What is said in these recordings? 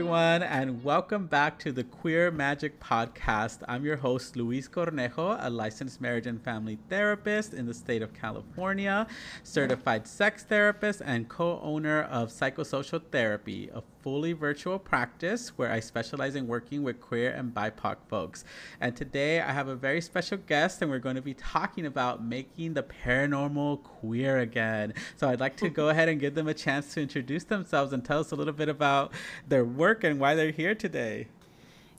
everyone, and welcome back to the Queer Magic Podcast. I'm your host, Luis Cornejo, a licensed marriage and family therapist in the state of California, certified sex therapist, and co owner of Psychosocial Therapy, a fully virtual practice where I specialize in working with queer and BIPOC folks. And today I have a very special guest, and we're going to be talking about making the paranormal queer again. So I'd like to go ahead and give them a chance to introduce themselves and tell us a little bit about their work and why they're here today.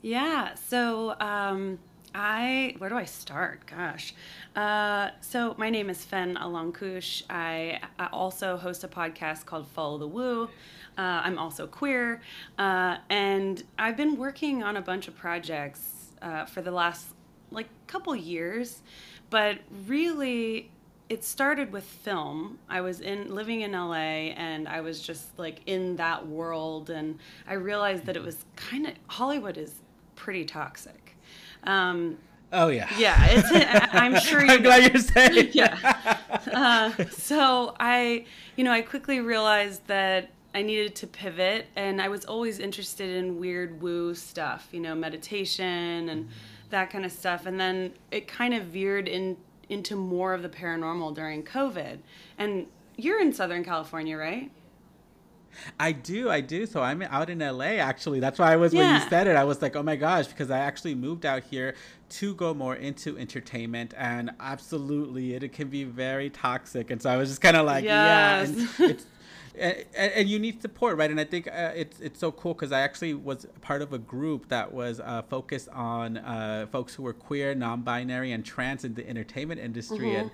Yeah, so um, I, where do I start? Gosh. Uh, so my name is Fen Alankus. I, I also host a podcast called Follow the Woo. Uh, I'm also queer, uh, and I've been working on a bunch of projects uh, for the last like couple years, but really it started with film. I was in living in LA and I was just like in that world and I realized that it was kind of Hollywood is pretty toxic. Um, oh yeah. Yeah, it's I'm sure you I'm glad you're saying. yeah. Uh, so I, you know, I quickly realized that I needed to pivot, and I was always interested in weird woo stuff, you know, meditation and that kind of stuff. And then it kind of veered in into more of the paranormal during COVID. And you're in Southern California, right? I do, I do. So I'm out in LA actually. That's why I was when you said it, I was like, oh my gosh, because I actually moved out here to go more into entertainment, and absolutely, it, it can be very toxic. And so I was just kind of like, yeah, Yes. it's. And, and you need support, right? And I think uh, it's it's so cool because I actually was part of a group that was uh, focused on uh, folks who were queer, non-binary, and trans in the entertainment industry, and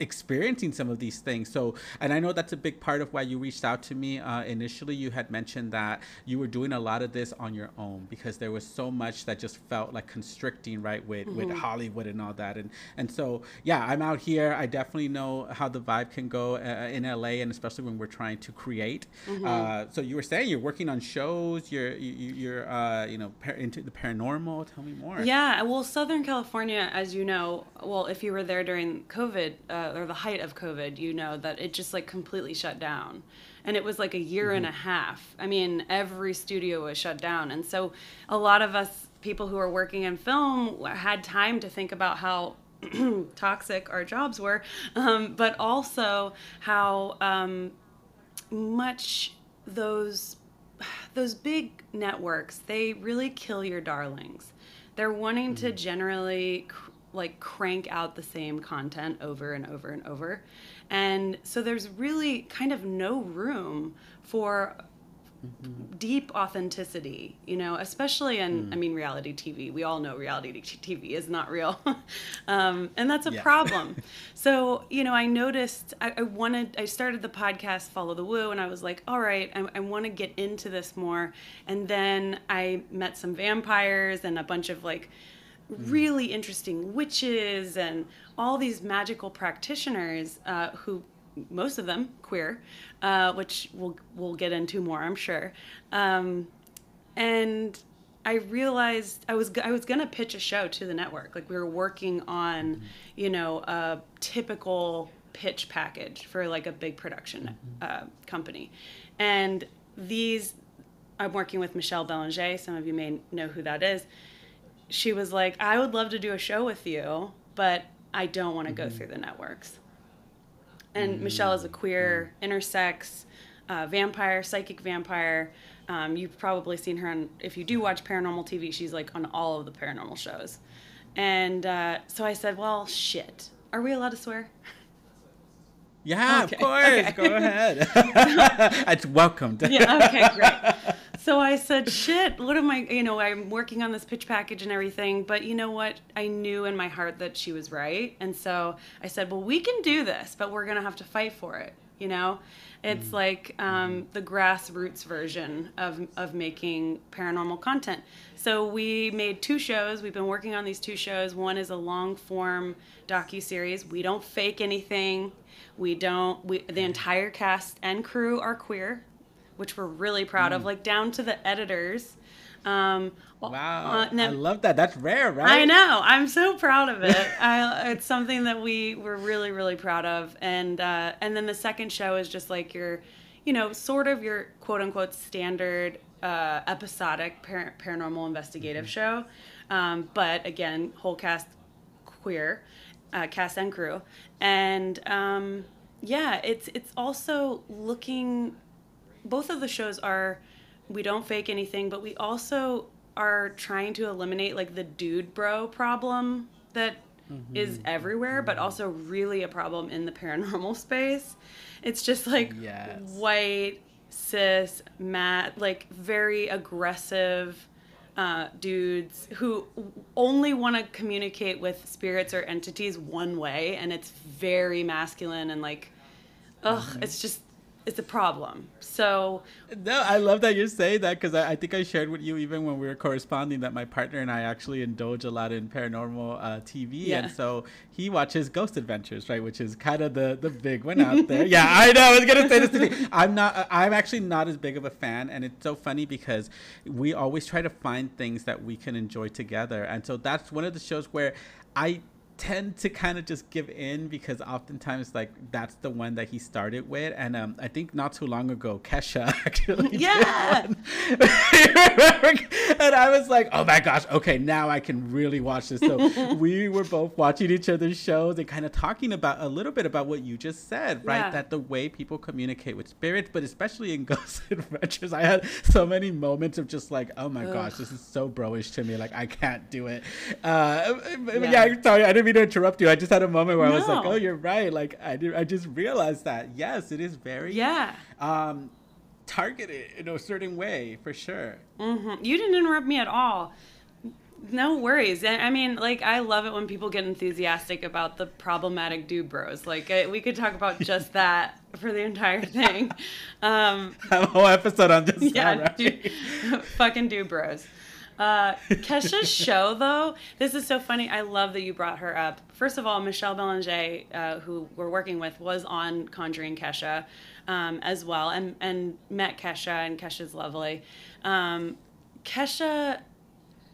experiencing some of these things. So, and I know that's a big part of why you reached out to me uh, initially. You had mentioned that you were doing a lot of this on your own because there was so much that just felt like constricting, right, with with Hollywood and all that. And and so, yeah, I'm out here. I definitely know how the vibe can go uh, in LA, and especially when we're trying to create. Uh, so you were saying you're working on shows. You're you, you- you're uh, you know par- into the paranormal. Tell me more. Yeah, well, Southern California, as you know, well, if you were there during COVID uh, or the height of COVID, you know that it just like completely shut down. And it was like a year and a half. I mean, every studio was shut down. And so a lot of us, people who are working in film, had time to think about how toxic our jobs were, um, but also how um, much those those big networks they really kill your darlings. They're wanting to mm-hmm. generally cr- like crank out the same content over and over and over. And so there's really kind of no room for deep authenticity you know especially in i mean reality tv we all know reality tv is not real. Um, and that's a Yeah. problem. So you know i noticed I, I wanted i started the podcast follow the woo and i was like all right i, I want to get into this more. And then i met some vampires and a bunch of like really interesting witches and all these magical practitioners uh, who most of them queer, uh, which we'll we'll get into more, I'm sure. Um, and I realized I was I was gonna pitch a show to the network. Like we were working on, you know, a typical pitch package for like a big production uh, company, and these I'm working with Michelle Belanger. Some of you may know who that is. She was like, I would love to do a show with you, but I don't want to go through the networks. And Michelle is a queer, intersex, uh, vampire, psychic vampire. Um, you've probably seen her on, if you do watch paranormal TV, she's like on all of the paranormal shows. And uh, so I said, well, shit. Are we allowed to swear? Yeah, Okay, of course. okay. Go ahead. it's welcomed. yeah okay great so i said shit what am i you know i'm working on this pitch package and everything but you know what? I knew in my heart that she was right and so i said well we can do this but we're gonna have to fight for it you know? It's mm-hmm. like um, mm-hmm. the grassroots version of, of making paranormal content. So we made two shows we've been working on these two shows. One is a long form docu-series. We don't fake anything. We don't we the mm-hmm. entire cast and crew are queer which we're really proud of like down to the editors um Wow. uh, no- I love that. That's rare, right? I know. I'm so proud of it. I, it's something that we were really, really proud of. And uh, and then the second show is just like your, you know, sort of your quote unquote standard uh, episodic par- paranormal investigative show, um, but again, whole cast queer, uh, cast and crew, and um, yeah, it's it's also looking. Both of the shows are, we don't fake anything, but we also are trying to eliminate like the dude bro problem that mm-hmm. is everywhere, but mm-hmm. also really a problem in the paranormal space. It's just like Yes. white, cis, matt, like very aggressive uh, dudes who only want to communicate with spirits or entities one way, and it's very masculine and like, ugh, mm-hmm. it's just it's a problem. So No, I love that you're saying that because I, I think I shared with you even when we were corresponding that my partner and I actually indulge a lot in paranormal uh, TV, Yeah. and so he watches Ghost Adventures, right, which is kind of the the big one out there. yeah, I know. I was gonna say this to you. I'm not. I'm actually not as big of a fan, and it's so funny because we always try to find things that we can enjoy together, and so that's one of the shows where I tend to kind of just give in because oftentimes like that's the one that he started with and um i think not too long ago kesha actually Yeah. and i was like oh my gosh okay now i can really watch this so we were both watching each other's shows and kind of talking about a little bit about what you just said right Yeah. that the way people communicate with spirits but especially in ghost adventures i had so many moments of just like oh my gosh this is so bro-ish to me like i can't do it uh yeah, Yeah. Sorry i didn't mean to interrupt you i just had a moment where i was like oh you're right like i did i just realized that yes it is very yeah. um targeted in a certain way for sure hmm You didn't interrupt me at all. No worries. I I mean, like, I love it when people get enthusiastic about the problematic dude bros. Like, I, we could talk about just that for the entire thing. Um, have a whole episode on just yeah, that, right? dude, fucking dude bros. Uh, Kesha's show, though, this is so funny. I love that you brought her up. First of all, Michelle Belanger, uh, who we're working with, was on Conjuring Kesha um, as well, and and met Kesha, and Kesha's lovely. Um, Kesha,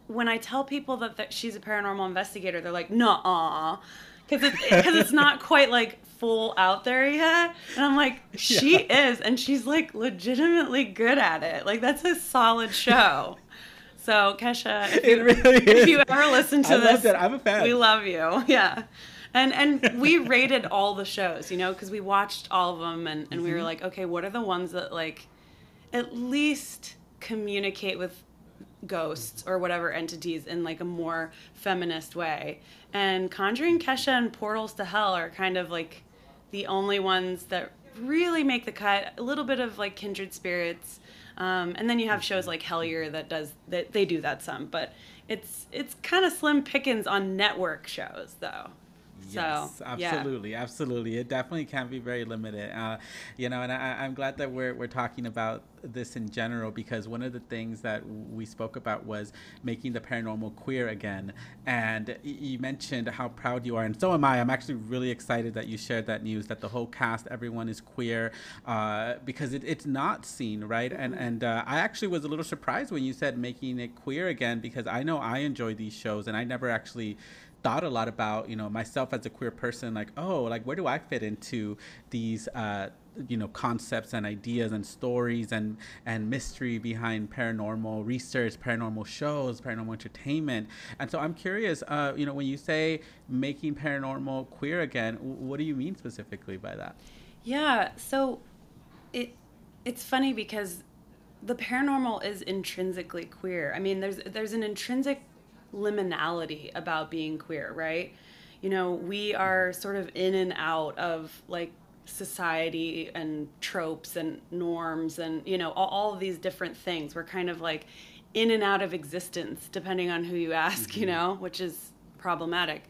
when I tell people that, that she's a paranormal investigator, they're like, "Nuh-uh," because it's because it's not quite like full out there yet. And I'm like, she is, and she's like legitimately good at it. Like that's a solid show. So Kesha, if you, really if you ever listen to I this, loved it. I'm a fan. We love you. Yeah. And and we rated all the shows, you know, because we watched all of them, and, and we Mm-hmm. were like, okay, what are the ones that like at least communicate with ghosts or whatever entities in like a more feminist way. And Conjuring Kesha and Portals to Hell are kind of like the only ones that really make the cut. A little bit of like Kindred Spirits. Um, and then you have shows like Hellier that does that they do that some, but it's it's kind of slim pickings on network shows though. Yes, so, yeah. absolutely, absolutely. It definitely can be very limited, uh, you know. And I, I'm glad that we're we're talking about this in general because one of the things that we spoke about was making the paranormal queer again. And you mentioned how proud you are, and so am I. I'm actually really excited that you shared that news that the whole cast, everyone is queer, uh, because it, it's not seen, right? And and uh, I actually was a little surprised when you said making it queer again because I know I enjoy these shows, and I never actually thought a lot about you know myself as a queer person like oh like where do i fit into these uh you know concepts and ideas and stories and and mystery behind paranormal research paranormal shows paranormal entertainment and so i'm curious uh you know when you say making paranormal queer again what do you mean specifically by that Yeah, so it it's funny because the paranormal is intrinsically queer. I mean, there's there's an intrinsic liminality about being queer, right? You know, we are sort of in and out of like society and tropes and norms and you know all, all of these different things. We're kind of like in and out of existence depending on who you ask, you know, which is problematic.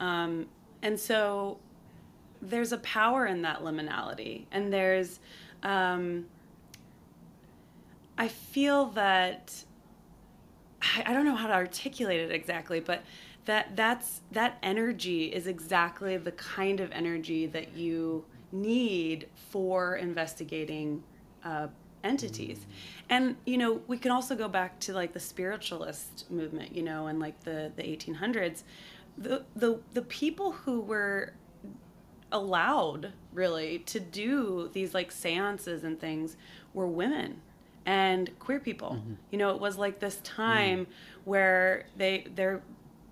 Um, and so there's a power in that liminality and there's um, i feel that I, I don't know how to articulate it exactly but that that's that energy is exactly the kind of energy that you need for investigating uh, entities. And you know we can also go back to like the spiritualist movement you know and like the the 1800s the the the people who were allowed really to do these like seances and things were women and queer people. Mm-hmm. You know, it was like this time mm. where they they're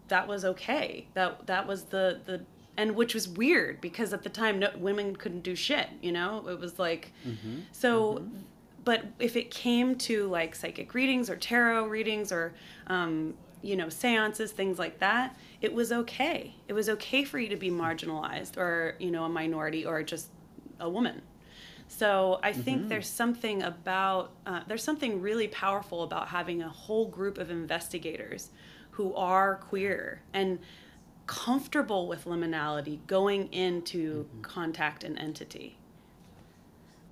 that was okay. That that was the the and which was weird because at the time no, women couldn't do shit. You know, it was like mm-hmm. so. Mm-hmm. But if it came to like psychic readings or tarot readings or um, you know seances, things like that, it was okay. It was okay for you to be marginalized or you know a minority or just a woman. So I think mm-hmm. there's something about uh, there's something really powerful about having a whole group of investigators who are queer and comfortable with liminality going into mm-hmm. contact an entity.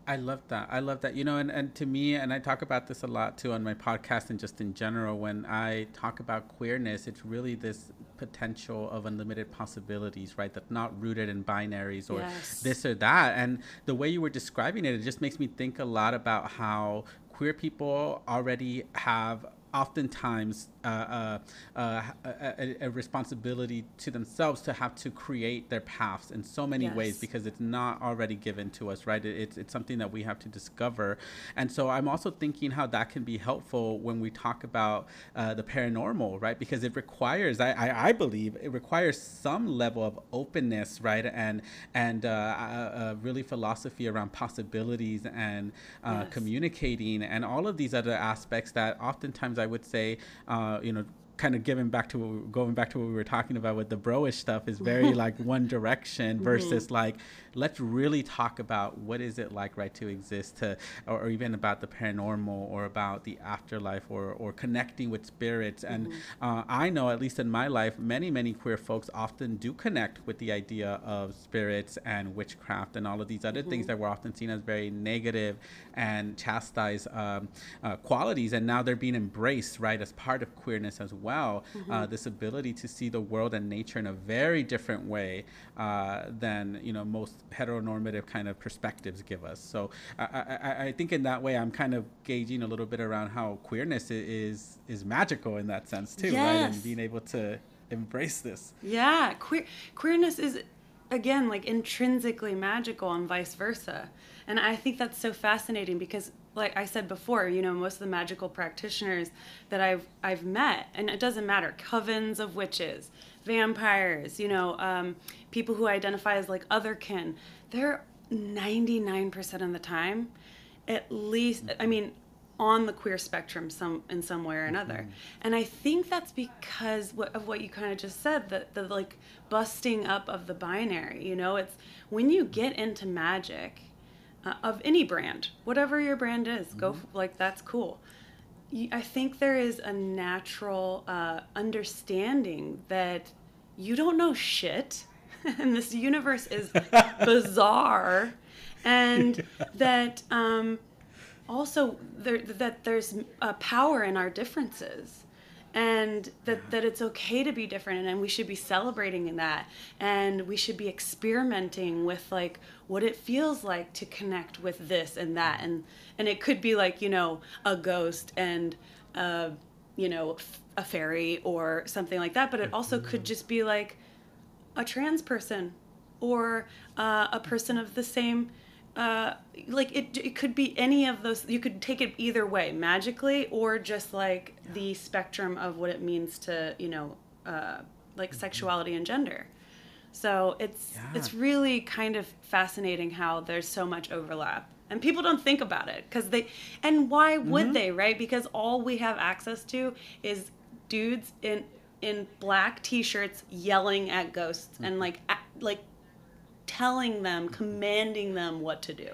I love that. I love that. You know, and, and to me, and I talk about this a lot too on my podcast and just in general, when I talk about queerness, it's really this potential of unlimited possibilities, right? That's not rooted in binaries or yes. this or that. And the way you were describing it, it just makes me think a lot about how queer people already have oftentimes uh, uh, uh, a, a, responsibility to themselves to have to create their paths in so many yes. ways because it's not already given to us, right? It, it's, it's something that we have to discover. And so I'm also thinking how that can be helpful when we talk about uh, the paranormal, right? Because it requires, I, I, I, believe, it requires some level of openness, right? And, and uh, really philosophy around possibilities and yes. communicating and all of these other aspects that oftentimes I would say, uh, you know, kind of giving back to what we, going back to what we were talking about with the broish stuff is very like one direction mm-hmm. versus mm-hmm. like let's really talk about what is it like right to exist to or, or, even about the paranormal or about the afterlife or or connecting with spirits and mm-hmm. uh, i know at least in my life many many queer folks often do connect with the idea of spirits and witchcraft and all of these other mm-hmm. things that were often seen as very negative and chastised um, uh, qualities and now they're being embraced right as part of queerness as well uh, mm-hmm. this ability to see the world and nature in a very different way uh, than you know most heteronormative kind of perspectives give us. So I, I, I, think in that way, I'm kind of gauging a little bit around how queerness is is magical in that sense too, yes. right? And being able to embrace this. Yeah, queer queerness is again like intrinsically magical and vice versa. And I think that's so fascinating because like I said before, you know, most of the magical practitioners that I've I've met, and it doesn't matter, covens of witches, vampires, you know, um, people who identify as like otherkin, they're 99% of the time, at least, I mean, on the queer spectrum some in some way or another. Mm-hmm. And I think that's because of what you kind of just said, that the like busting up of the binary, you know, it's when you get into magic uh, of any brand, whatever your brand is, mm-hmm. go like that's cool. I think there is a natural uh, understanding that you don't know shit, and this universe is bizarre, and yeah. that um, also there, that there's a power in our differences and that, that it's okay to be different and we should be celebrating in that and we should be experimenting with like what it feels like to connect with this and that and and it could be like you know a ghost and uh you know a fairy or something like that but it also could mm-hmm. just be like a trans person or uh, a person of the same uh, like it, it could be any of those you could take it either way magically or just like yeah. the spectrum of what it means to you know uh, like mm-hmm. sexuality and gender so it's yeah. it's really kind of fascinating how there's so much overlap and people don't think about it because they and why would mm-hmm. they right because all we have access to is dudes in in black t-shirts yelling at ghosts mm-hmm. and like like telling them, commanding them what to do.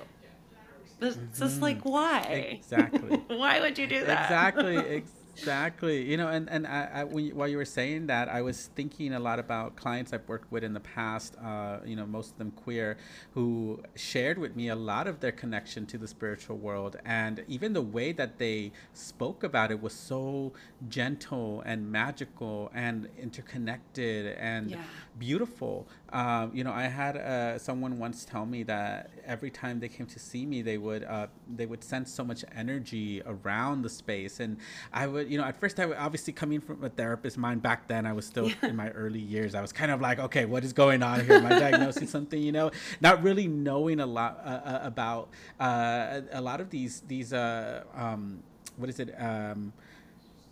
It's mm-hmm. just like why? Exactly. why would you do that? Exactly. exactly. You know and and I, I, when you, while you were saying that i was thinking a lot about clients i've worked with in the past uh, you know most of them queer who shared with me a lot of their connection to the spiritual world. And even the way that they spoke about it was so gentle and magical and interconnected and yeah. beautiful. Um, you know i had uh, someone once tell me that every time they came to see me they would uh, they would sense so much energy around the space. And i would you know, at first I would obviously coming from a therapist mind back then, I was still yeah. in my early years. I was kind of like, okay, what is going on here? Am I diagnosing something? You know, not really knowing a lot uh, uh about uh, a lot of these these uh, um, what is it? Um,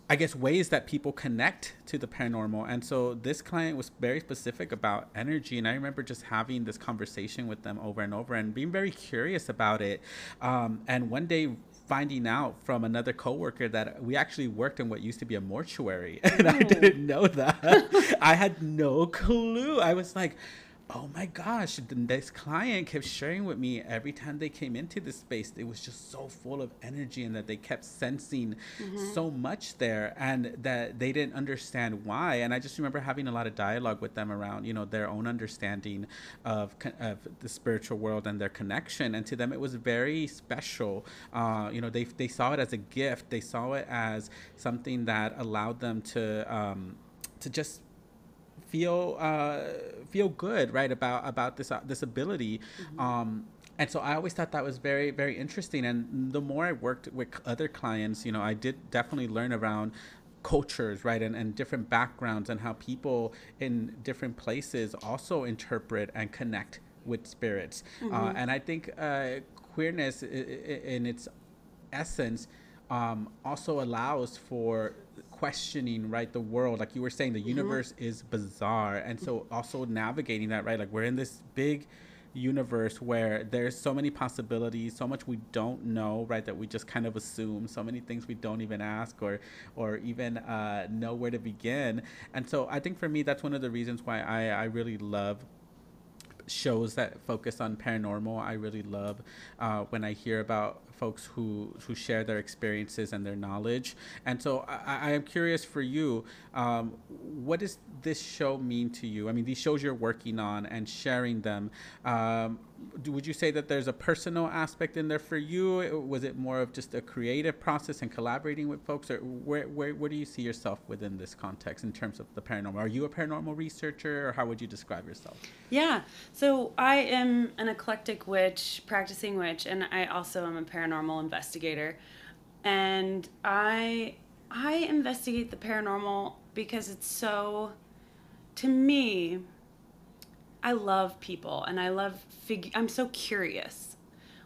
I guess ways that people connect to the paranormal. And so this client was very specific about energy. And I remember just having this conversation with them over and over and being very curious about it. Um, and one day finding out from another coworker that we actually worked in what used to be a mortuary. And I didn't know that. I had no clue. I was like, oh my gosh, this client kept sharing with me every time they came into the space, it was just so full of energy and that they kept sensing mm-hmm. so much there and that they didn't understand why. And I just remember having a lot of dialogue with them around, you know, their own understanding of, of the spiritual world and their connection. And to them, it was very special. Uh, you know, they, they saw it as a gift, they saw it as something that allowed them to, um, to just feel uh, feel good, right, about about this uh, this ability. Mm-hmm. Um, and so I always thought that was very very interesting. And the more I worked with other clients, you know, I did definitely learn around cultures right and, and different backgrounds and how people in different places also interpret and connect with spirits uh, mm-hmm. uh, and i think uh, queerness in its essence um, also allows for questioning right the world. Like you were saying the mm-hmm. universe is bizarre. And so also navigating that right like we're in this big universe where there's so many possibilities so much we don't know right that we just kind of assume so many things we don't even ask or or even uh, know where to begin. And so i think for me that's one of the reasons why i i really love shows that focus on paranormal. I really love uh, when i hear about folks who who share their experiences and their knowledge. And so I, I am curious for you, um, what does this show mean to you? I mean, these shows you're working on and sharing them. Um, would you say that there's a personal aspect in there for you? Was it more of just a creative process and collaborating with folks, or where, where, where do you see yourself within this context in terms of the paranormal? Are you a paranormal researcher, or how would you describe yourself? Yeah, so I am an eclectic witch, practicing witch, and I also am a paranormal investigator, and I I investigate the paranormal because it's so, to me, I love people and I love fig- I'm so curious.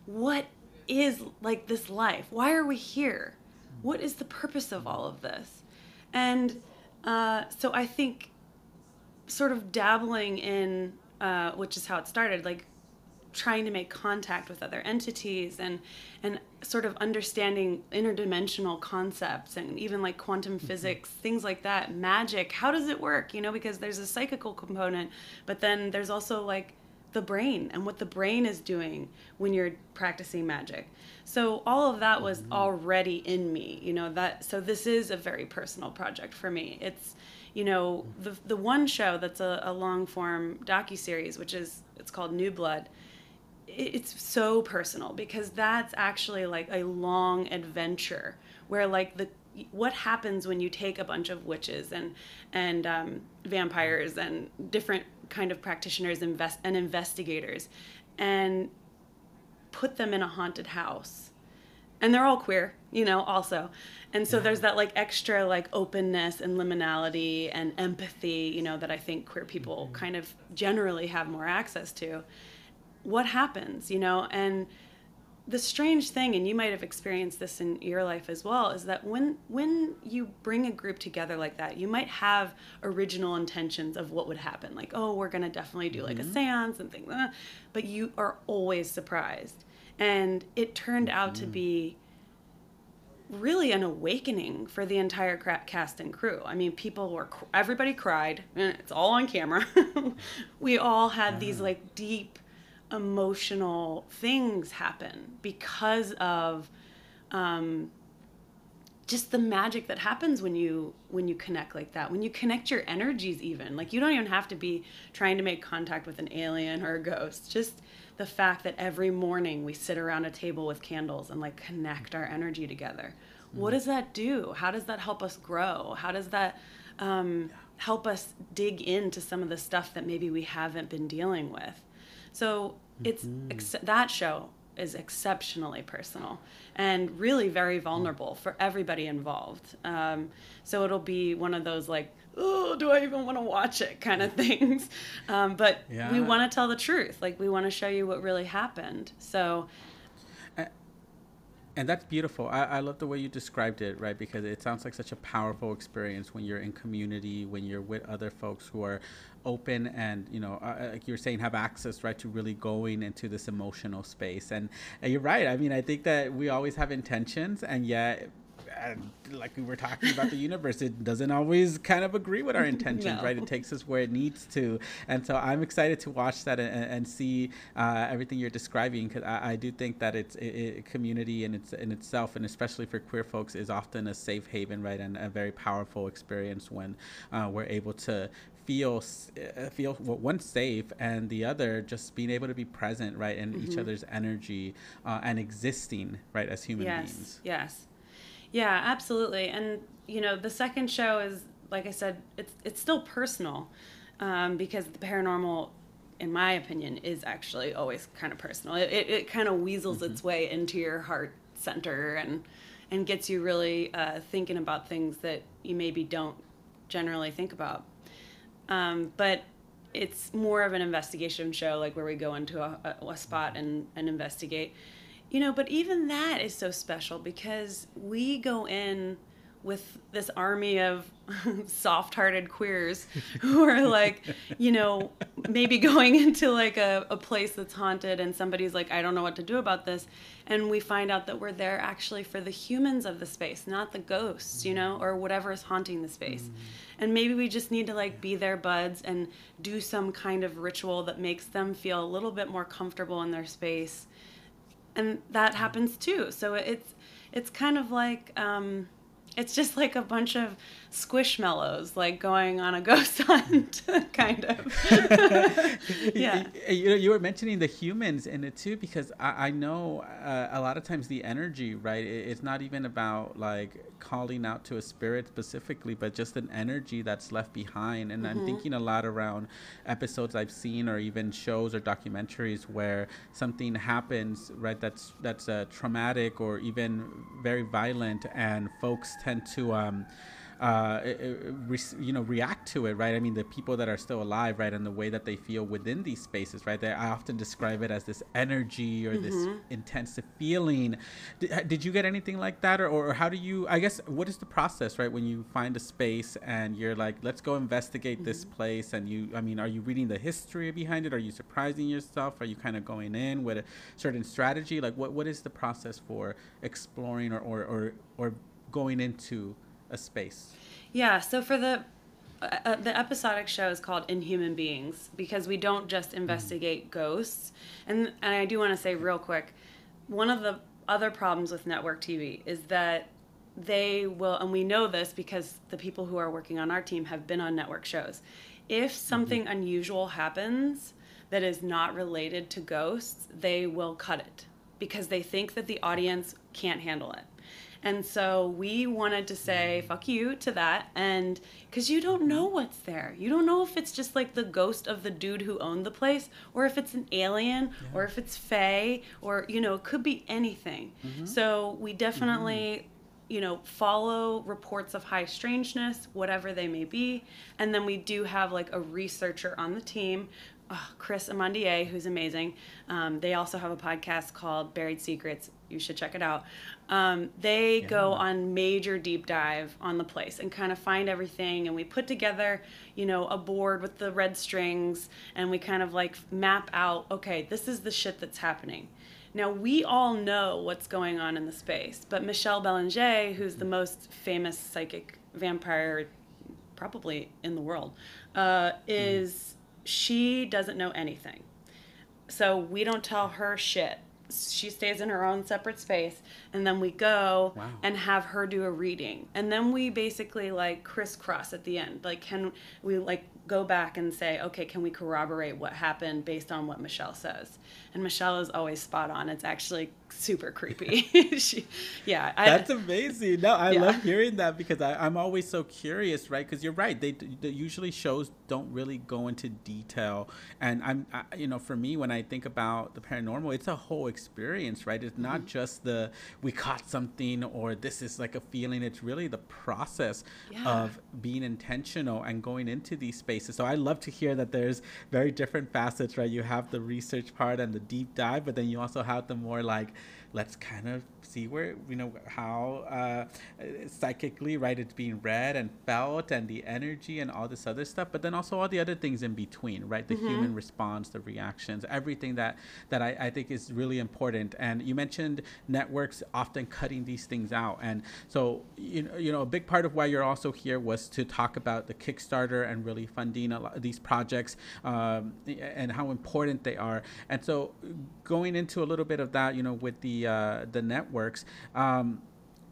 What is like this life? Why are we here? What is the purpose of all of this? And uh, so I think sort of dabbling in, uh, which is how it started, like trying to make contact with other entities and and sort of understanding interdimensional concepts and even like quantum mm-hmm. physics things like that magic how does it work you know because there's a psychical component but then there's also like the brain and what the brain is doing when you're practicing magic so all of that was mm-hmm. already in me you know that so this is a very personal project for me it's you know mm-hmm. the the one show that's a, a long form docu series which is it's called new blood it's so personal because that's actually like a long adventure where like the what happens when you take a bunch of witches and and um, vampires and different kind of practitioners invest and investigators and put them in a haunted house and they're all queer you know also and so yeah. there's that like extra like openness and liminality and empathy you know that i think queer people mm-hmm. kind of generally have more access to what happens, you know? And the strange thing, and you might have experienced this in your life as well, is that when when you bring a group together like that, you might have original intentions of what would happen, like, oh, we're gonna definitely do like mm-hmm. a séance and things, like but you are always surprised. And it turned mm-hmm. out to mm-hmm. be really an awakening for the entire cast and crew. I mean, people were everybody cried, and it's all on camera. we all had yeah. these like deep emotional things happen because of um, just the magic that happens when you when you connect like that when you connect your energies even. Like you don't even have to be trying to make contact with an alien or a ghost. Just the fact that every morning we sit around a table with candles and like connect our energy together. Mm-hmm. what does that do? How does that help us grow? How does that um, help us dig into some of the stuff that maybe we haven't been dealing with so it's mm-hmm. that show is exceptionally personal and really very vulnerable for everybody involved. Um, so it'll be one of those like, oh, do I even want to watch it kind of things. Um, but yeah. we want to tell the truth. Like we want to show you what really happened. So and that's beautiful. I, I love the way you described it, right? Because it sounds like such a powerful experience when you're in community, when you're with other folks who are open and you know uh, like you're saying have access right to really going into this emotional space and, and, you're right i mean i think that we always have intentions and yet and like we were talking about the universe, it doesn't always kind of agree with our intentions, no. right? It takes us where it needs to, and so I'm excited to watch that and, and see uh, everything you're describing because I, I, do think that it's it, it, community in its in itself, and especially for queer folks, is often a safe haven, right, and a very powerful experience when uh, we're able to feel uh, feel well, one safe and the other just being able to be present right in mm-hmm. each other's energy uh, and existing right as human yes, beings yes yeah, absolutely. And you know, the second show is like I said, it's it's still personal um, because the paranormal, in my opinion, is actually always kind of personal. It it, it kind of weasels mm-hmm. its way into your heart center and and gets you really uh, thinking about things that you maybe don't generally think about. Um, but it's more of an investigation show, like where we go into a, a, a spot and, and investigate. You know, but even that is so special because we go in with this army of soft hearted queers who are like, you know, maybe going into like a, a place that's haunted and somebody's like, I don't know what to do about this. And we find out that we're there actually for the humans of the space, not the ghosts, you know, or whatever is haunting the space. Mm. And maybe we just need to like be their buds and do some kind of ritual that makes them feel a little bit more comfortable in their space and that happens too. So it's it's kind of like um, it's just like a bunch of squishmallows like going on a ghost hunt kind of. Yeah. You know you were mentioning the humans in it too because i, I know uh, a lot of times the energy right it's not even about like calling out to a spirit specifically but just an energy that's left behind. And mm-hmm. i'm thinking a lot around episodes i've seen or even shows or documentaries where something happens right that's that's uh, traumatic or even very violent and folks tend to um, uh, re- you know react to it right? I mean the people that are still alive right and the way that they feel within these spaces right? They, i often describe it as this energy or mm-hmm. this intensive feeling did, did, you get anything like that or, or how do you i guess what is the process right when you find a space and you're like let's go investigate mm-hmm. this place and you i mean are you reading the history behind it? Are you surprising yourself? Are you kind of going in with a certain strategy? Like what, what is the process for exploring or, or, or, or going into a space. Yeah. So for the uh, uh, the episodic show is called Inhuman Beings because we don't just investigate mm. ghosts. And and I do want to say real quick, one of the other problems with network TV is that they will and we know this because the people who are working on our team have been on network shows. If something mm-hmm. unusual happens that is not related to ghosts, they will cut it because they think that the audience can't handle it. And so we wanted to say fuck you to that. And because you don't know what's there, you don't know if it's just like the ghost of the dude who owned the place, or if it's an alien, yeah. or if it's Fae or, you know, it could be anything. Mm-hmm. So we definitely. Mm-hmm you know, follow reports of high strangeness, whatever they may be. And then we do have like a researcher on the team oh, Chris Amandier, who's amazing. Um, they also have a podcast called Buried Secrets. You should check it out. Um, they yeah. go on major deep dive on the place and kind of find everything. And we put together, you know, a board with the red strings, and we kind of like map out. Okay, this is the shit that's happening. Now we all know what's going on in the space, but Michelle Belanger, who's the most famous psychic vampire probably in the world, uh, is. Mm she doesn't know anything. So we don't tell her shit. She stays in her own separate space, and then we go wow. and have her do a reading, and then we basically like crisscross at the end. Like, can we like go back and say, okay, can we corroborate what happened based on what Michelle says? And Michelle is always spot on. It's actually super creepy. she, yeah, I, that's amazing. No, I yeah. love hearing that because I, am always so curious, right? Because you're right. They, they, usually shows don't really go into detail, and I'm, I, you know, for me when I think about the paranormal, it's a whole experience, right? It's not mm-hmm. just the we caught something or this is like a feeling. It's really the process yeah. of being intentional and going into these spaces. So I love to hear that there's very different facets, right? You have the research part and the deep dive, but then you also have the more like let's kind of see where you know how uh, psychically right it's being read and felt and the energy and all this other stuff but then also all the other things in between right? The mm-hmm. human response the reactions everything that that I, I think is really important. And you mentioned networks often cutting these things out. And so you know you know a big part of why you're also here was to talk about the kickstarter and really funding a lot of these projects um, and how important they are. And so going into a little bit of that you know with the uh, the networks. Um,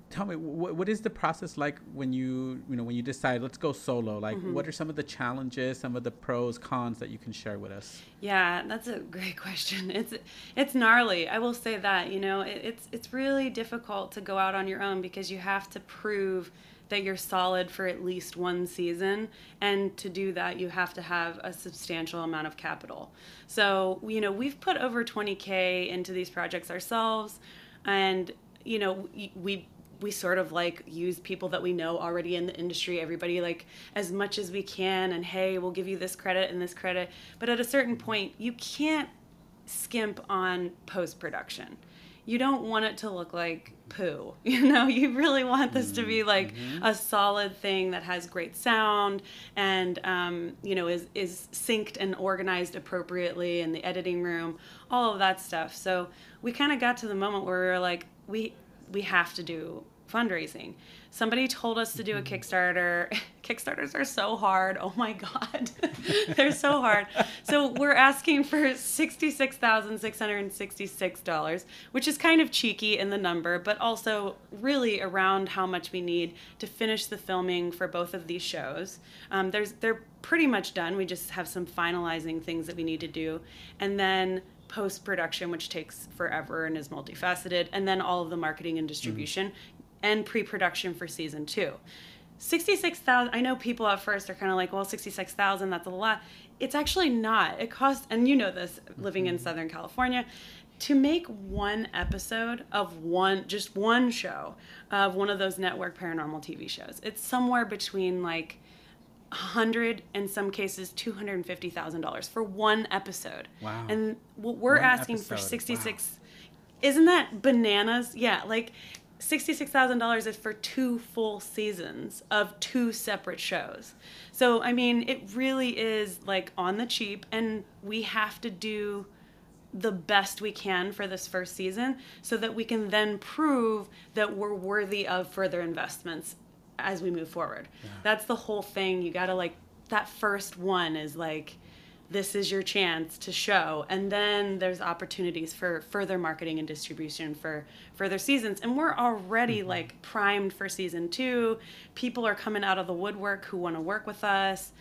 tell me wh- what is the process like when you you know when you decide let's go solo like mm-hmm. what are some of the challenges some of the pros cons that you can share with us yeah that's a great question it's it's gnarly i will say that you know it, it's it's really difficult to go out on your own because you have to prove that you're solid for at least one season. And to do that, you have to have a substantial amount of capital. So, you know, we've put over 20K into these projects ourselves. And, you know, we we sort of like use people that we know already in the industry everybody like as much as we can and hey we'll give you this credit and this credit but at a certain point you can't skimp on post production you don't want it to look like poo. You know, you really want this to be mm-hmm. like mm-hmm. a solid thing that has great sound and um, you know is is synced and organized appropriately in the editing room, all of that stuff. So we kind of got to the moment where we were like, we we have to do fundraising. Somebody told us to do a Kickstarter. Kickstarters are so hard. Oh my God. They're so hard. So we're asking for $66,666, which is kind of cheeky in the number, but also really around how much we need to finish the filming for both of these shows. Um, there's, they're pretty much done. We just have some finalizing things that we need to do. And then post production, which takes forever and is multifaceted, and then all of the marketing and distribution. Mm-hmm and pre-production for season two. 66,000 I know people at first are kind of like, well, 66,000 that's a lot. It's actually not. It costs and you know this living in mm-hmm. Southern California to make one episode of one just one show of one of those network paranormal TV shows. It's somewhere between like a hundred in some cases two hundred and fifty thousand dollars for one episode. Wow! And what we're one asking episode. for sixty six. Wow. Isn't that bananas? Yeah, like $66,000 is for two full seasons of two separate shows. So, I mean, it really is like on the cheap, and we have to do the best we can for this first season so that we can then prove that we're worthy of further investments as we move forward. Yeah. That's the whole thing. You got to like, that first one is like, this is your chance to show. And then there's opportunities for further marketing and distribution for further seasons. And we're already mm-hmm. like primed for season two. People are coming out of the woodwork who want to work with us.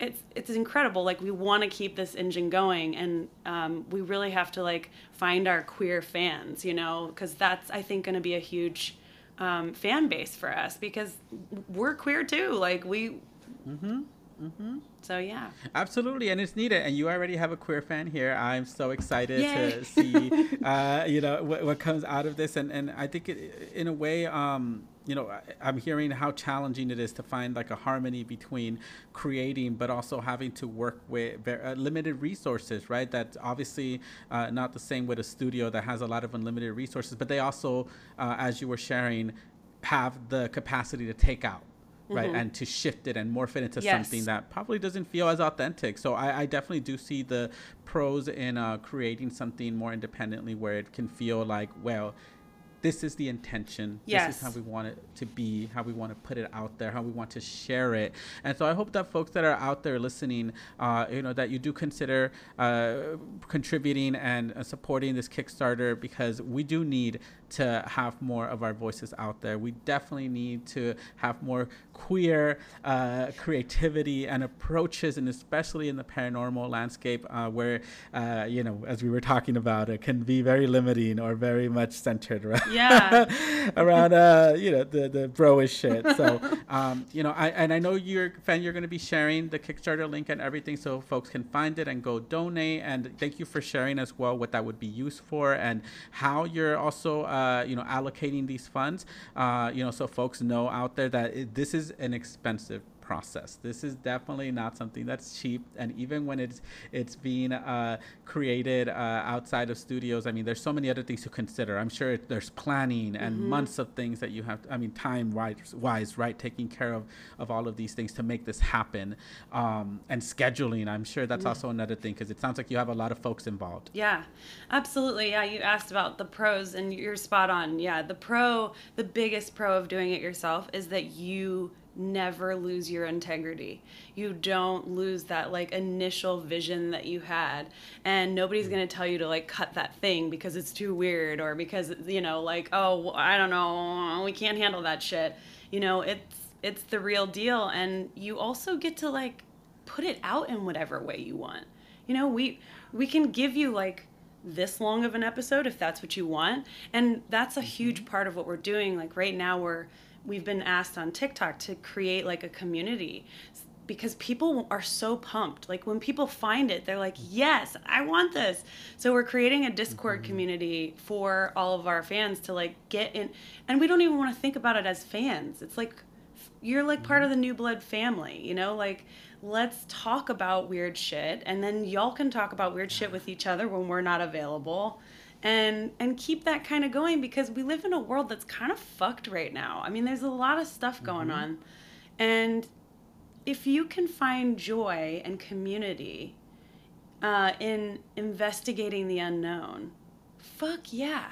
It's it's incredible. Like we want to keep this engine going. And um, we really have to like find our queer fans you know because that's i think going to be a huge um, fan base for us because we're queer too. Like we mm-hmm. Mm-hmm. So yeah, absolutely, and it's needed. And you already have a queer fan here. I'm so excited Yay. to see, uh, you know, what, what, comes out of this. And and I think it, in a way, um, you know, I'm hearing how challenging it is to find like a harmony between creating, but also having to work with very, uh, limited resources, right? That's obviously uh, not the same with a studio that has a lot of unlimited resources, but they also, uh, as you were sharing, have the capacity to take out right mm-hmm. and to shift it and morph it into yes. something that probably doesn't feel as authentic so i, I definitely do see the pros in uh, creating something more independently where it can feel like well this is the intention. Yes. This is how we want it to be, how we want to put it out there, how we want to share it. And so I hope that folks that are out there listening, uh, you know, that you do consider uh, contributing and uh, supporting this Kickstarter because we do need to have more of our voices out there. We definitely need to have more queer uh, creativity and approaches, and especially in the paranormal landscape, uh, where uh, you know, as we were talking about, it can be very limiting or very much centered around yeah. around uh, you know the the broish shit. So um, you know, I and I know you're fan. You're going to be sharing the Kickstarter link and everything, so folks can find it and go donate. And thank you for sharing as well what that would be used for and how you're also uh, you know allocating these funds. Uh, you know, so folks know out there that it, this is an expensive process. This is definitely not something that's cheap, and even when it's it's being uh, created uh, outside of studios, I mean, there's so many other things to consider. I'm sure it, there's planning and mm-hmm. months of things that you have. To, I mean, time wise, wise, right? Taking care of of all of these things to make this happen, um, and scheduling. I'm sure that's mm-hmm. also another thing because it sounds like you have a lot of folks involved. Yeah, absolutely. Yeah, you asked about the pros, and you're spot on. Yeah, the pro, the biggest pro of doing it yourself is that you never lose your integrity. You don't lose that like initial vision that you had. And nobody's going to tell you to like cut that thing because it's too weird or because you know like oh, I don't know, we can't handle that shit. You know, it's it's the real deal and you also get to like put it out in whatever way you want. You know, we we can give you like this long of an episode if that's what you want. And that's a huge mm-hmm. part of what we're doing. Like right now we're we've been asked on TikTok to create like a community because people are so pumped. Like when people find it, they're like, "Yes, I want this." So we're creating a Discord mm-hmm. community for all of our fans to like get in and we don't even want to think about it as fans. It's like you're like part of the new blood family, you know? Like let's talk about weird shit and then y'all can talk about weird shit with each other when we're not available and and keep that kind of going because we live in a world that's kind of fucked right now. I mean, there's a lot of stuff going mm-hmm. on. And if you can find joy and community uh, in investigating the unknown, fuck yeah. yeah.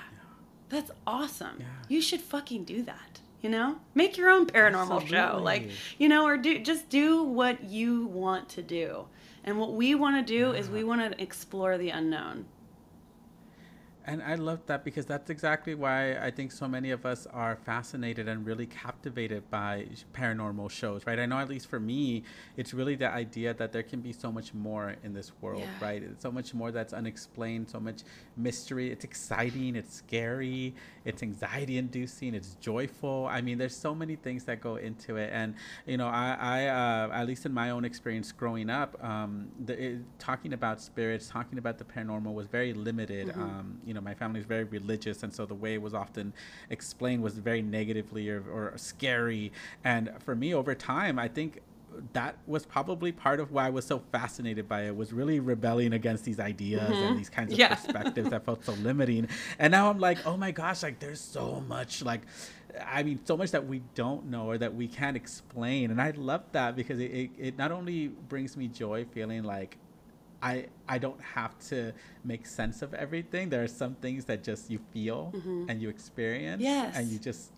That's awesome. Yeah. You should fucking do that. You know, make your own paranormal Absolutely. show, like you know, or do just do what you want to do. And what we want to do yeah. is we want to explore the unknown. And I love that because that's exactly why I think so many of us are fascinated and really captivated by paranormal shows, right? I know, at least for me, it's really the idea that there can be so much more in this world, yeah. right? It's so much more that's unexplained, so much mystery. It's exciting, it's scary, it's anxiety inducing, it's joyful. I mean, there's so many things that go into it. And, you know, I, I uh, at least in my own experience growing up, um, the, it, talking about spirits, talking about the paranormal was very limited. Mm-hmm. Um, you know, my family is very religious, and so the way it was often explained was very negatively or, or scary. And for me, over time, I think that was probably part of why I was so fascinated by it was really rebelling against these ideas mm-hmm. and these kinds of yeah. perspectives that felt so limiting. And now I'm like, oh my gosh, like there's so much like I mean, so much that we don't know or that we can't explain. And I love that because it, it, it not only brings me joy feeling like I I don't have to make sense of everything. There are some things that just you feel mm-hmm. and you experience, yes. and you just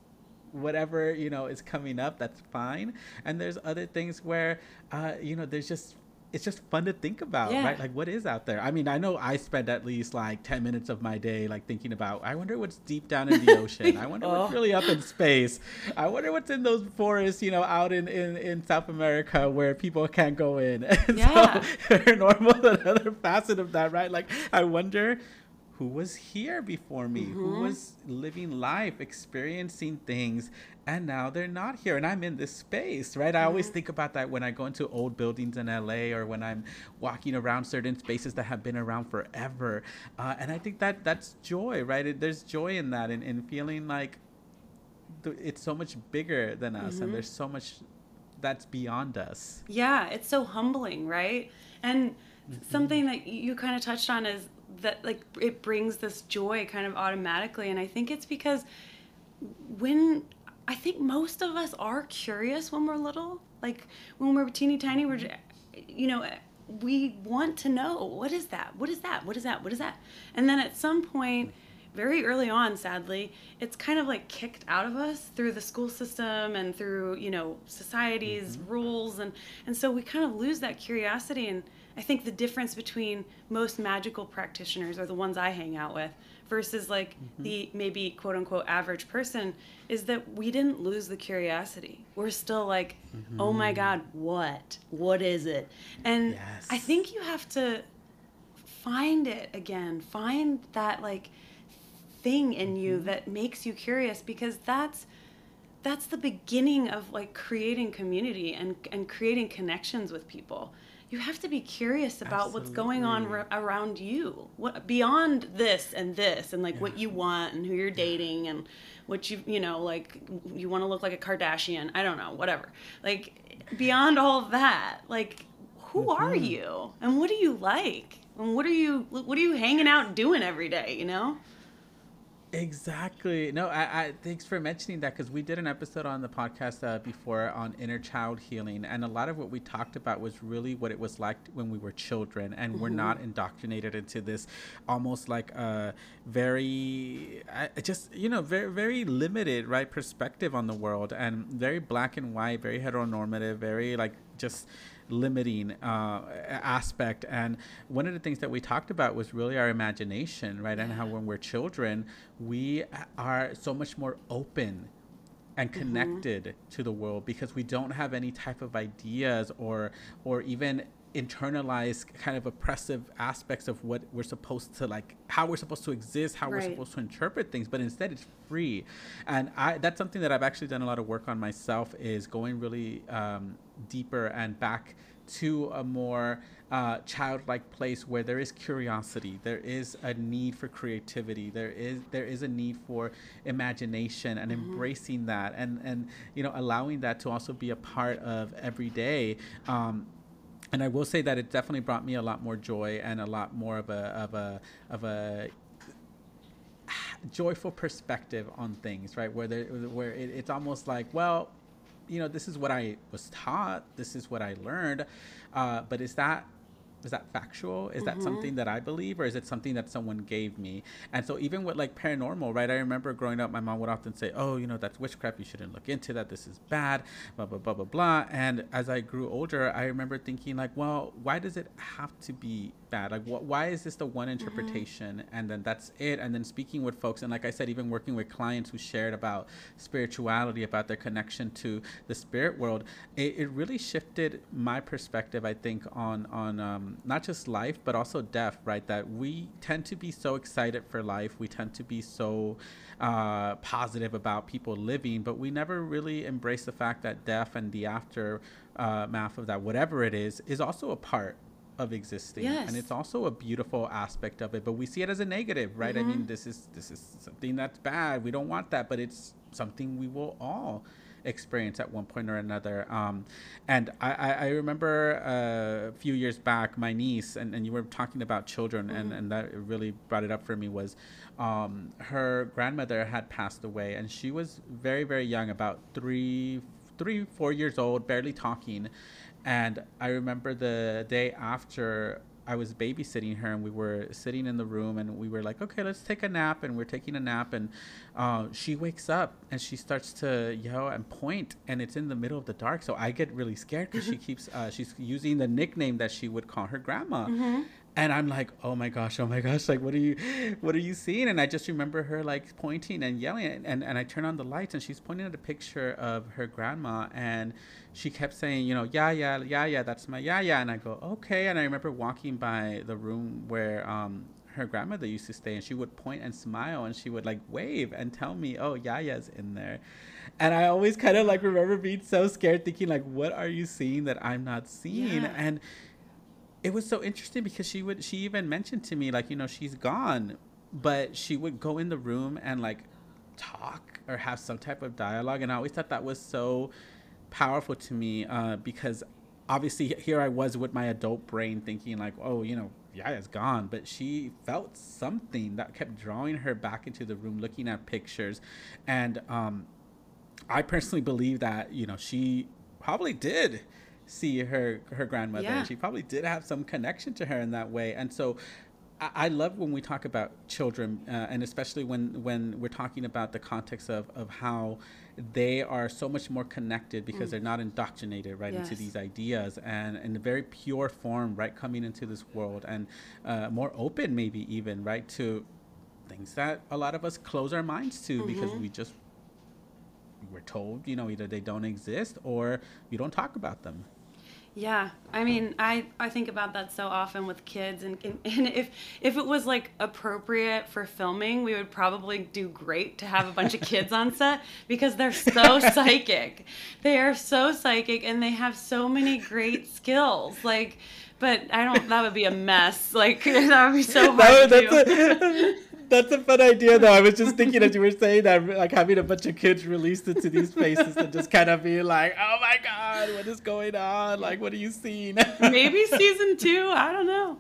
whatever you know is coming up. That's fine. And there's other things where uh, you know there's just it's just fun to think about, yeah. right? Like what is out there? I mean, I know I spend at least like 10 minutes of my day like thinking about I wonder what's deep down in the ocean. I wonder oh. what's really up in space. I wonder what's in those forests, you know, out in in, in South America where people can't go in. And yeah. so paranormal another facet of that, right? Like I wonder who was here before me, mm-hmm. who was living life, experiencing things, and now they're not here. And I'm in this space, right? Mm-hmm. I always mm-hmm. think about that when I go into old buildings in LA or when I'm walking around certain spaces that have been around forever. Uh, and I think that that's joy, right? It, there's joy in that, and, in feeling like th- it's so much bigger than us, mm-hmm. and there's so much that's beyond us. Yeah, it's so humbling, right? And mm-hmm. something that you kind of touched on is that like it brings this joy kind of automatically and i think it's because when i think most of us are curious when we're little like when we're teeny tiny we're you know we want to know what is that? What is that? What is that? What is that? And then at some point very early on sadly it's kind of like kicked out of us through the school system and through you know society's mm-hmm. rules and and so we kind of lose that curiosity and I think the difference between most magical practitioners or the ones I hang out with versus like mm-hmm. the maybe quote unquote average person is that we didn't lose the curiosity. We're still like, mm-hmm. oh my God, what? What is it? And yes. I think you have to find it again, find that like thing in you mm-hmm. that makes you curious because that's that's the beginning of like creating community and and creating connections with people you have to be curious about Absolutely. what's going on r- around you. What beyond this and this and like yeah. what you want and who you're dating and what you you know like you want to look like a kardashian. I don't know. Whatever. Like beyond all that like who mm-hmm. are you? And what do you like? And what are you what are you hanging out doing every day you know Exactly. No, I, I thanks for mentioning that because we did an episode on the podcast uh, before on inner child healing, and a lot of what we talked about was really what it was like when we were children, and mm-hmm. we're not indoctrinated into this almost like a very, I, just you know, very very limited right perspective on the world, and very black and white, very heteronormative, very like just limiting uh, aspect. And one of the things that we talked about was really our imagination, right? And how when we're children, we are so much more open and mm-hmm. connected mm-hmm. to the world because we don't have any type of ideas or or even internalized kind of oppressive aspects of what we're supposed to like how we're supposed to exist how right. we're supposed to interpret things but instead it's free and i that's something that i've actually done a lot of work on myself is going really um, deeper and back to a more uh, childlike place where there is curiosity, there is a need for creativity, there is there is a need for imagination and mm-hmm. embracing that, and and you know allowing that to also be a part of every day. Um, and I will say that it definitely brought me a lot more joy and a lot more of a of a of a joyful perspective on things, right? Where there, where it, it's almost like, well, you know, this is what I was taught, this is what I learned, uh, but is that is that factual? Is mm-hmm. that something that I believe, or is it something that someone gave me? And so, even with like paranormal, right? I remember growing up, my mom would often say, "Oh, you know, that's witchcraft. You shouldn't look into that. This is bad." Blah blah blah blah blah. And as I grew older, I remember thinking, like, well, why does it have to be bad? Like, wh- why is this the one mm-hmm. interpretation, mm-hmm. and then that's it? And then speaking with folks, and like I said, even working with clients who shared about spirituality, about their connection to the spirit world, it, it really shifted my perspective. I think on on um, not just life but also death right? That we tend to be so excited for life. We tend to be so uh, positive about people living but we never really embrace the fact that death and the aftermath uh, of that whatever it is is also a part of existing. Yes. and it's also a beautiful aspect of it but we see it as a negative right? Mm-hmm. i mean this is this is something that's bad. We don't want that but it's something we will all experience at one point or another. Um, and I, I, remember uh, a few years back, my niece, and, and you were talking about children, mm-hmm. and, and that really brought it up for me was um, her grandmother had passed away, and she was very, very young, about three, three, four years old, barely talking. And I remember the day after I was babysitting her, and we were sitting in the room, and we were like, okay, let's take a nap, and we're taking a nap, and uh, she wakes up and she starts to yell and point, and it's in the middle of the dark, so I get really scared because she keeps uh, she's using the nickname that she would call her grandma, mm-hmm and I'm like, oh my gosh, oh my gosh, like what are you, what are you seeing? And I just remember her like pointing and yelling, and and I turn on the lights, and she's pointing at a picture of her grandma, and she kept saying, you know, yeah, yeah, yeah, yeah, that's my yeah, yeah, and I go, okay, and I remember walking by the room where um her grandmother used to stay, and she would point and smile, and she would like wave and tell me, oh, Yaya's in there, and I always kind of like remember being so scared, thinking like, what are you seeing that I'm not seeing, yeah. and it was so interesting because she would she even mentioned to me like you know she's gone but she would go in the room and like talk or have some type of dialogue and i always thought that was so powerful to me uh, because obviously here i was with my adult brain thinking like oh you know yeah it's gone but she felt something that kept drawing her back into the room looking at pictures and um, i personally believe that you know she probably did see her her grandmother. Yeah. She probably did have some connection to her in that way. And so I, I love when we talk about children, uh, and especially when when we're talking about the context of of how they are so much more connected because mm. they're not indoctrinated right yes. into these ideas and in a very pure form right coming into this world and uh, more open maybe even right to things that a lot of us close our minds to mm-hmm. because we just we're told you know either they don't exist or you don't talk about them yeah, I mean, I, I think about that so often with kids, and, and, and if if it was like appropriate for filming, we would probably do great to have a bunch of kids on set because they're so psychic. They are so psychic, and they have so many great skills. Like, but I don't. That would be a mess. Like that would be so hard to do. That's a fun idea, though. I was just thinking as you were saying that, like having a bunch of kids released into these spaces and just kind of be like, "Oh my god, what is going on? Like, what are you seeing?" Maybe season two. I don't know.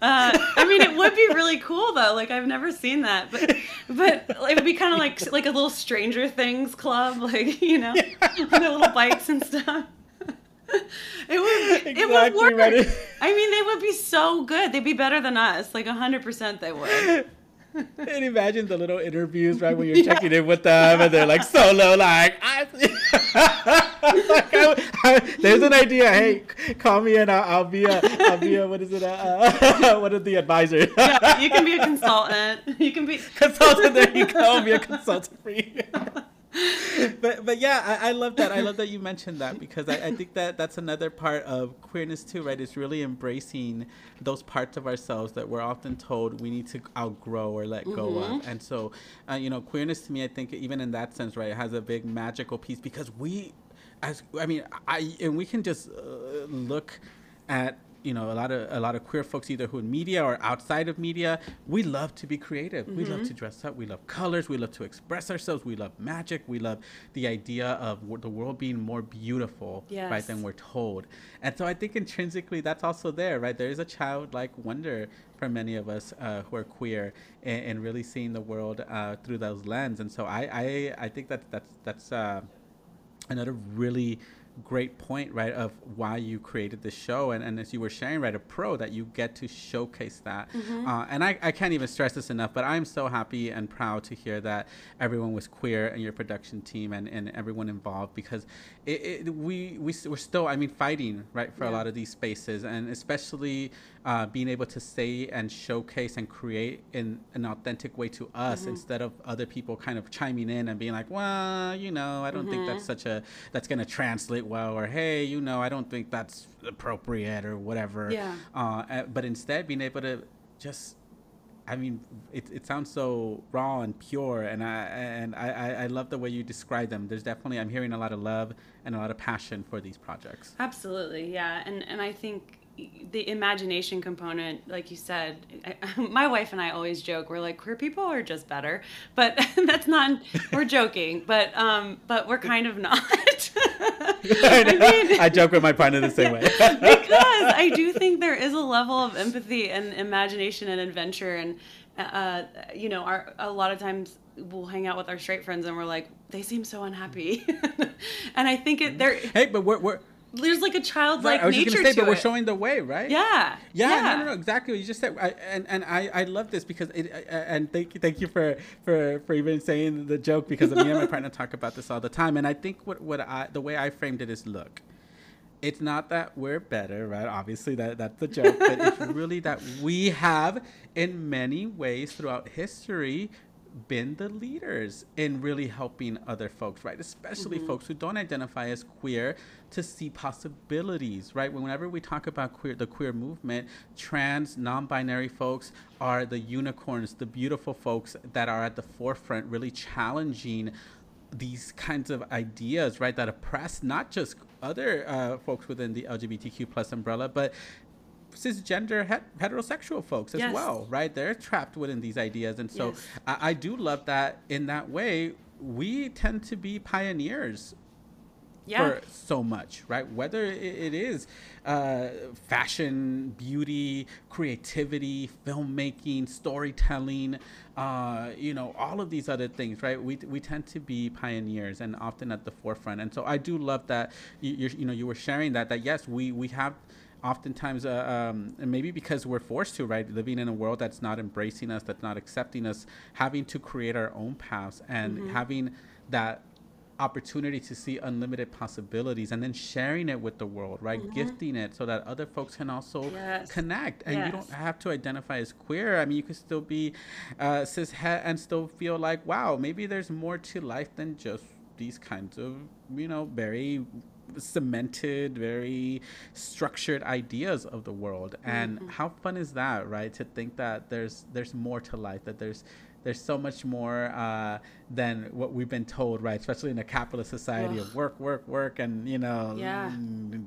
Uh, I mean, it would be really cool though. Like, I've never seen that, but but it would be kind of like like a little Stranger Things club, like you know, yeah. the little bikes and stuff. It would exactly, it would work. Right? I mean, they would be so good. They'd be better than us. Like hundred percent, they would and imagine the little interviews right when you're yeah. checking in with them and they're like solo like, I, like I, I, there's an idea. Hey call me and I'll, I'll, be a I'll be a what is it uh, uh, one of the advisors yeah you can be a consultant. You can be consultant there you go. Be a consultant for you but but yeah, I, I, love that. I love that you mentioned that because I, I think that that's another part of queerness too, right? It's really embracing those parts of ourselves that we're often told we need to outgrow or let go mm-hmm. of. And so, uh, you know, queerness to me, I think even in that sense, right, has a big magical piece because we, as I mean, I and we can just uh, look at you know a lot of a lot of queer folks either who in media or outside of media we love to be creative. Mm-hmm. we love to mm-hmm. dress up. We love colors. We love to express ourselves. We love magic. We love the idea of the world being more beautiful yes. right than we're told. And so i think intrinsically that's also there right? There is a childlike wonder for many of us uh, who are queer and, and, really seeing the world uh, through those lens and so i i, I think that that's that's uh, another really great point, right, of why you created the show. And, and as you were sharing, right, a pro that you get to showcase that. Mm-hmm. Uh, and I, I can't even stress this enough, but I'm so happy and proud to hear that everyone was queer in your production team and, and everyone involved because it, it, we, we, we're still, I mean, fighting, right, for yeah. a lot of these spaces. And especially uh, being able to say and showcase and create in an authentic way to us mm-hmm. instead of other people kind of chiming in and being like, well, you know, I don't mm-hmm. think that's such a, that's going to translate well, or hey, you know, I don't think that's appropriate or whatever. Yeah. Uh, but instead, being able to just I mean, it, it sounds so raw and pure, and I and I, I love the way you describe them. There's definitely I'm hearing a lot of love and a lot of passion for these projects. Absolutely, yeah, and and I think the imagination component, like you said, I, my wife and I always joke. We're like queer people are just better, but that's not. We're joking, but um, but we're kind of not. I, mean, I, joke with my partner the same way because I do think there is a level of empathy and imagination and adventure, and uh, you know, our a lot of times we'll hang out with our straight friends and we're like, they seem so unhappy, and I think it. They're hey, but we're we're there's like a childlike right, I was nature just gonna say, but it. we're showing the way, right? Yeah. Yeah. yeah. No, no, no. Exactly what you just said. I, and and I, I love this because it. And thank you, thank you for for for even saying the joke because me and my partner talk about this all the time. And I think what what I the way I framed it is look. It's not that we're better, right? Obviously, that that's the joke, but it's really that we have, in many ways, throughout history, been the leaders in really helping other folks, right? Especially mm-hmm. folks who don't identify as queer to see possibilities, right? Whenever we talk about queer, the queer movement, trans, non-binary folks are the unicorns, the beautiful folks that are at the forefront, really challenging these kinds of ideas, right? That oppress not just other uh, folks within the LGBTQ plus umbrella, but cisgender het- heterosexual folks as yes. well, right? They're trapped within these ideas, and so yes. I-, I do love that. In that way, we tend to be pioneers yeah. for so much, right? Whether it is uh, fashion, beauty, creativity, filmmaking, storytelling, uh, you know, all of these other things, right? We, we tend to be pioneers and often at the forefront. And so I do love that you, you know, you were sharing that, that yes, we, we have oftentimes, uh, um, and maybe because we're forced to, right, living in a world that's not embracing us, that's not accepting us, having to create our own paths and mm-hmm. having that opportunity to see unlimited possibilities and then sharing it with the world right mm-hmm. gifting it so that other folks can also yes. connect and yes. you don't have to identify as queer i mean you can still be uh, cis and still feel like wow maybe there's more to life than just these kinds of you know very cemented very structured ideas of the world and mm-hmm. how fun is that right to think that there's there's more to life that there's there's so much more uh, than what we've been told, right? Especially in a capitalist society Ugh. of work, work, work, and you know, yeah.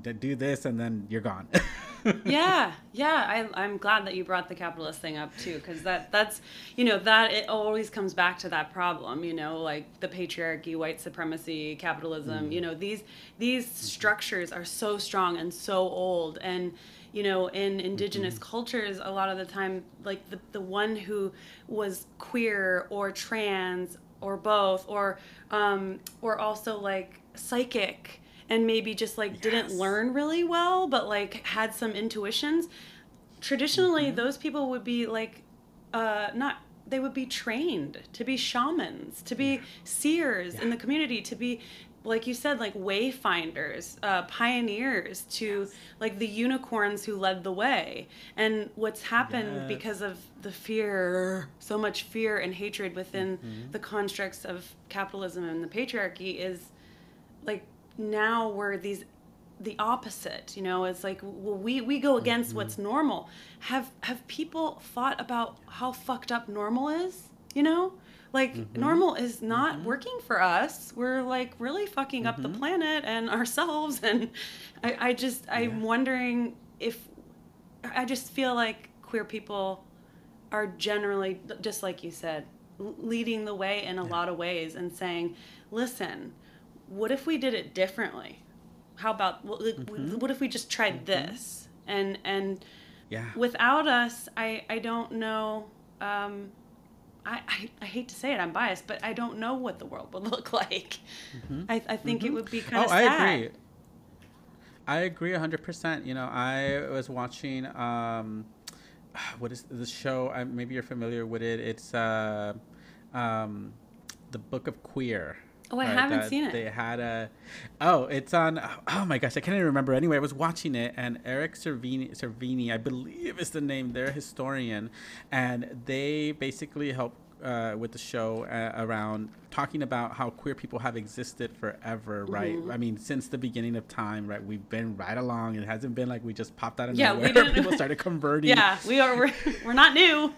do this, and then you're gone. yeah, yeah. I, I'm glad that you brought the capitalist thing up too, because that that's you know that it always comes back to that problem. You know, like the patriarchy, white supremacy, capitalism. Mm. You know, these these mm-hmm. structures are so strong and so old, and you know in indigenous mm-hmm. cultures a lot of the time like the, the one who was queer or trans or both or um or also like psychic and maybe just like yes. didn't learn really well but like had some intuitions traditionally mm-hmm. those people would be like uh not they would be trained to be shamans to be seers yeah. in the community to be like you said, like wayfinders, uh, pioneers to yes. like the unicorns who led the way. And what's happened yes. because of the fear, so much fear and hatred within mm-hmm. the constructs of capitalism and the patriarchy is like now we're these the opposite you know it's like well we we go against mm-hmm. what's normal have have people thought about how fucked up normal is you know like mm-hmm. normal is not mm-hmm. working for us. We're like really fucking up the mm-hmm. planet and ourselves. And I, I just yeah. I'm wondering if I just feel like queer people are generally just like you said, leading the way in a yeah. lot of ways and saying, listen, what if we did it differently? How about mm-hmm. what if we just tried mm-hmm. this? And and yeah. without us, I I don't know. Um, I, I, I, hate to say it, I'm biased, but I don't know what the world would look like. Mm-hmm. I, I think mm-hmm. it would be kind of oh, sad. I agree. I agree 100%. You know, I was watching, um, what is the show? I, maybe you're familiar with it. It's uh, um, The Book of Queer. Oh, I right, haven't seen it. They had a, oh, it's on. Oh my gosh, I can't even remember. Anyway, I was watching it, and Eric Cervini, Cervini, I believe is the name. They're a historian, and they basically help uh, with the show uh, around talking about how queer people have existed forever, right? Mm-hmm. I mean, since the beginning of time, right? We've been right along. It hasn't been like we just popped out of yeah, nowhere. We didn't, people started converting. Yeah, we are. We're, we're not new.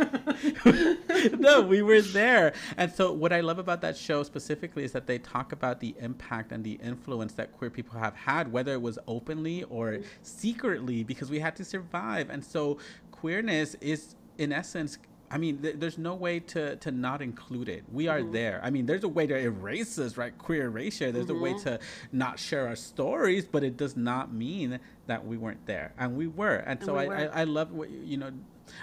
no, we were there. And so, what I love about that show specifically is that they talk about the impact and the influence that queer people have had, whether it was openly or secretly, because we had to survive. And so, queerness is, in essence, I mean, th- there's no way to to not include it. We are mm-hmm. there. I mean, there's a way to erase us, right? Queer erasure. There's mm-hmm. a way mm-hmm. to not share our stories, but it does not mean that we weren't there, and we were. And, and so I, I, I love what you know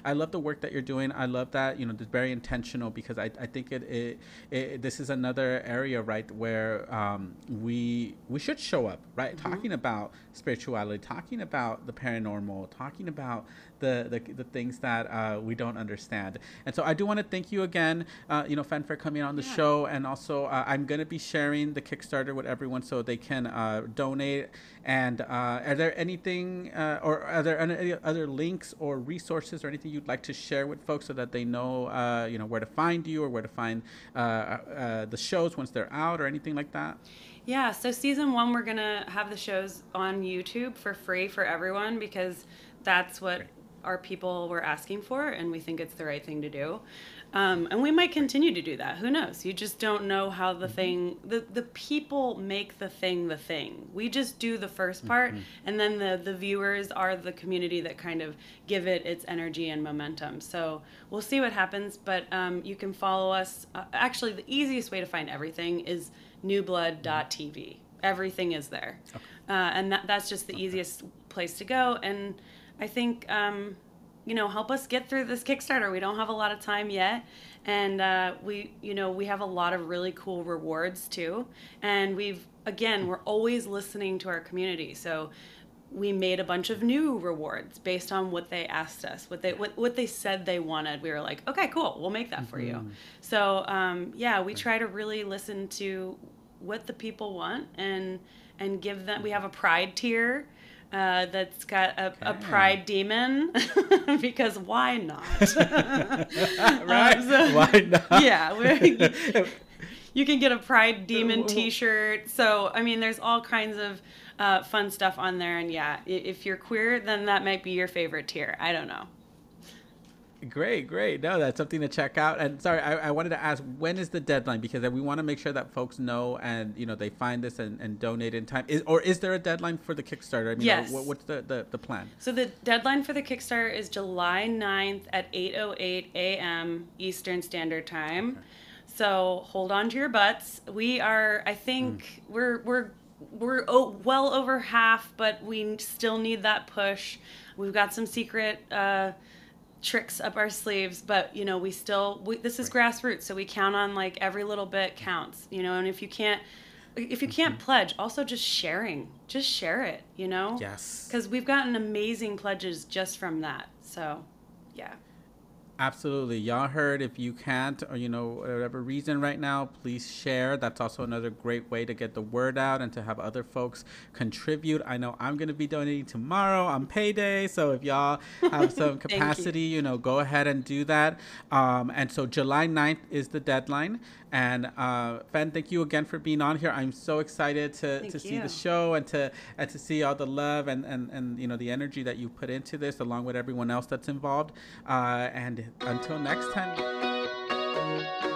I love the work that you're doing. I love that you know it's very intentional because I, I think it, it, it this is another area right where um, we we should show up right mm-hmm. talking about spirituality, talking about the paranormal, talking about the the, the things that uh, we don't understand. And so I do want to thank you again, uh, you know, Fen, for coming on the yeah. show. And also, uh, I'm going to be sharing the Kickstarter with everyone so they can uh, donate. And uh, are there anything, uh, or are there any other links or resources or anything you'd like to share with folks so that they know, you know, where to find you or where to find the shows once they're out or anything like that? Yeah, so season one, we're gonna have the shows on YouTube for free for everyone because that's what our people were asking for, and we think it's the right thing to do. Um, and we might continue to do that. Who knows? You just don't know how the mm-hmm. thing, the, the people make the thing the thing. We just do the first part, mm-hmm. and then the, the viewers are the community that kind of give it its energy and momentum. So we'll see what happens, but um, you can follow us. Uh, actually, the easiest way to find everything is newblood.tv. Everything is there. Okay. Uh, and that, that's just the okay. easiest place to go. And I think, um, you know, help us get through this Kickstarter. We don't have a lot of time yet. And uh, we, you know, we have a lot of really cool rewards too. And we've, again, we're always listening to our community. So we made a bunch of new rewards based on what they asked us, what they what, what they said they wanted. We were like, okay, cool, we'll make that for you. Mm-hmm. So um, yeah, we try to really listen to what the people want and and give them. We have a pride tier. Uh, that's got a, a pride demon because why not? right? Um, so- Why not? yeah, you can get a pride demon t shirt. so i mean there's all kinds of uh, fun stuff on there and yeah if you're queer then that might be your favorite tier i don't know Great, great. No, that's something to check out. And sorry, I, I wanted to ask, when is the deadline? Because we want to make sure that folks know and you know they find this and, and donate in time. Is, or is there a deadline for the Kickstarter? I mean, Yes. what, what's the, the, the plan? so the deadline for the kickstarter is july 9th at 8.08 a.m eastern standard time so hold on to your butts we are i think we're we're we're oh, well over half but we still need that push we've got some secret uh, tricks up our sleeves but you know we still we, this is grassroots so we count on like every little bit counts you know and if you can't if you can't mm-hmm. pledge also just sharing just share it you know? Yes. because we've gotten amazing pledges just from that so yeah Absolutely. Y'all heard if you can't or you know whatever reason right now, please share. That's also another great way to get the word out and to have other folks contribute. I know I'm going to be donating tomorrow on payday, so if y'all have some you. capacity, you. know, go ahead and do that. Um, and so July 9th is the deadline. And uh, Fen, thank you again for being on here. I'm so excited to, Thank to see the show and to and to see all the love and, and, and you know the energy that you put into this along with everyone else that's involved. Uh, and until next time.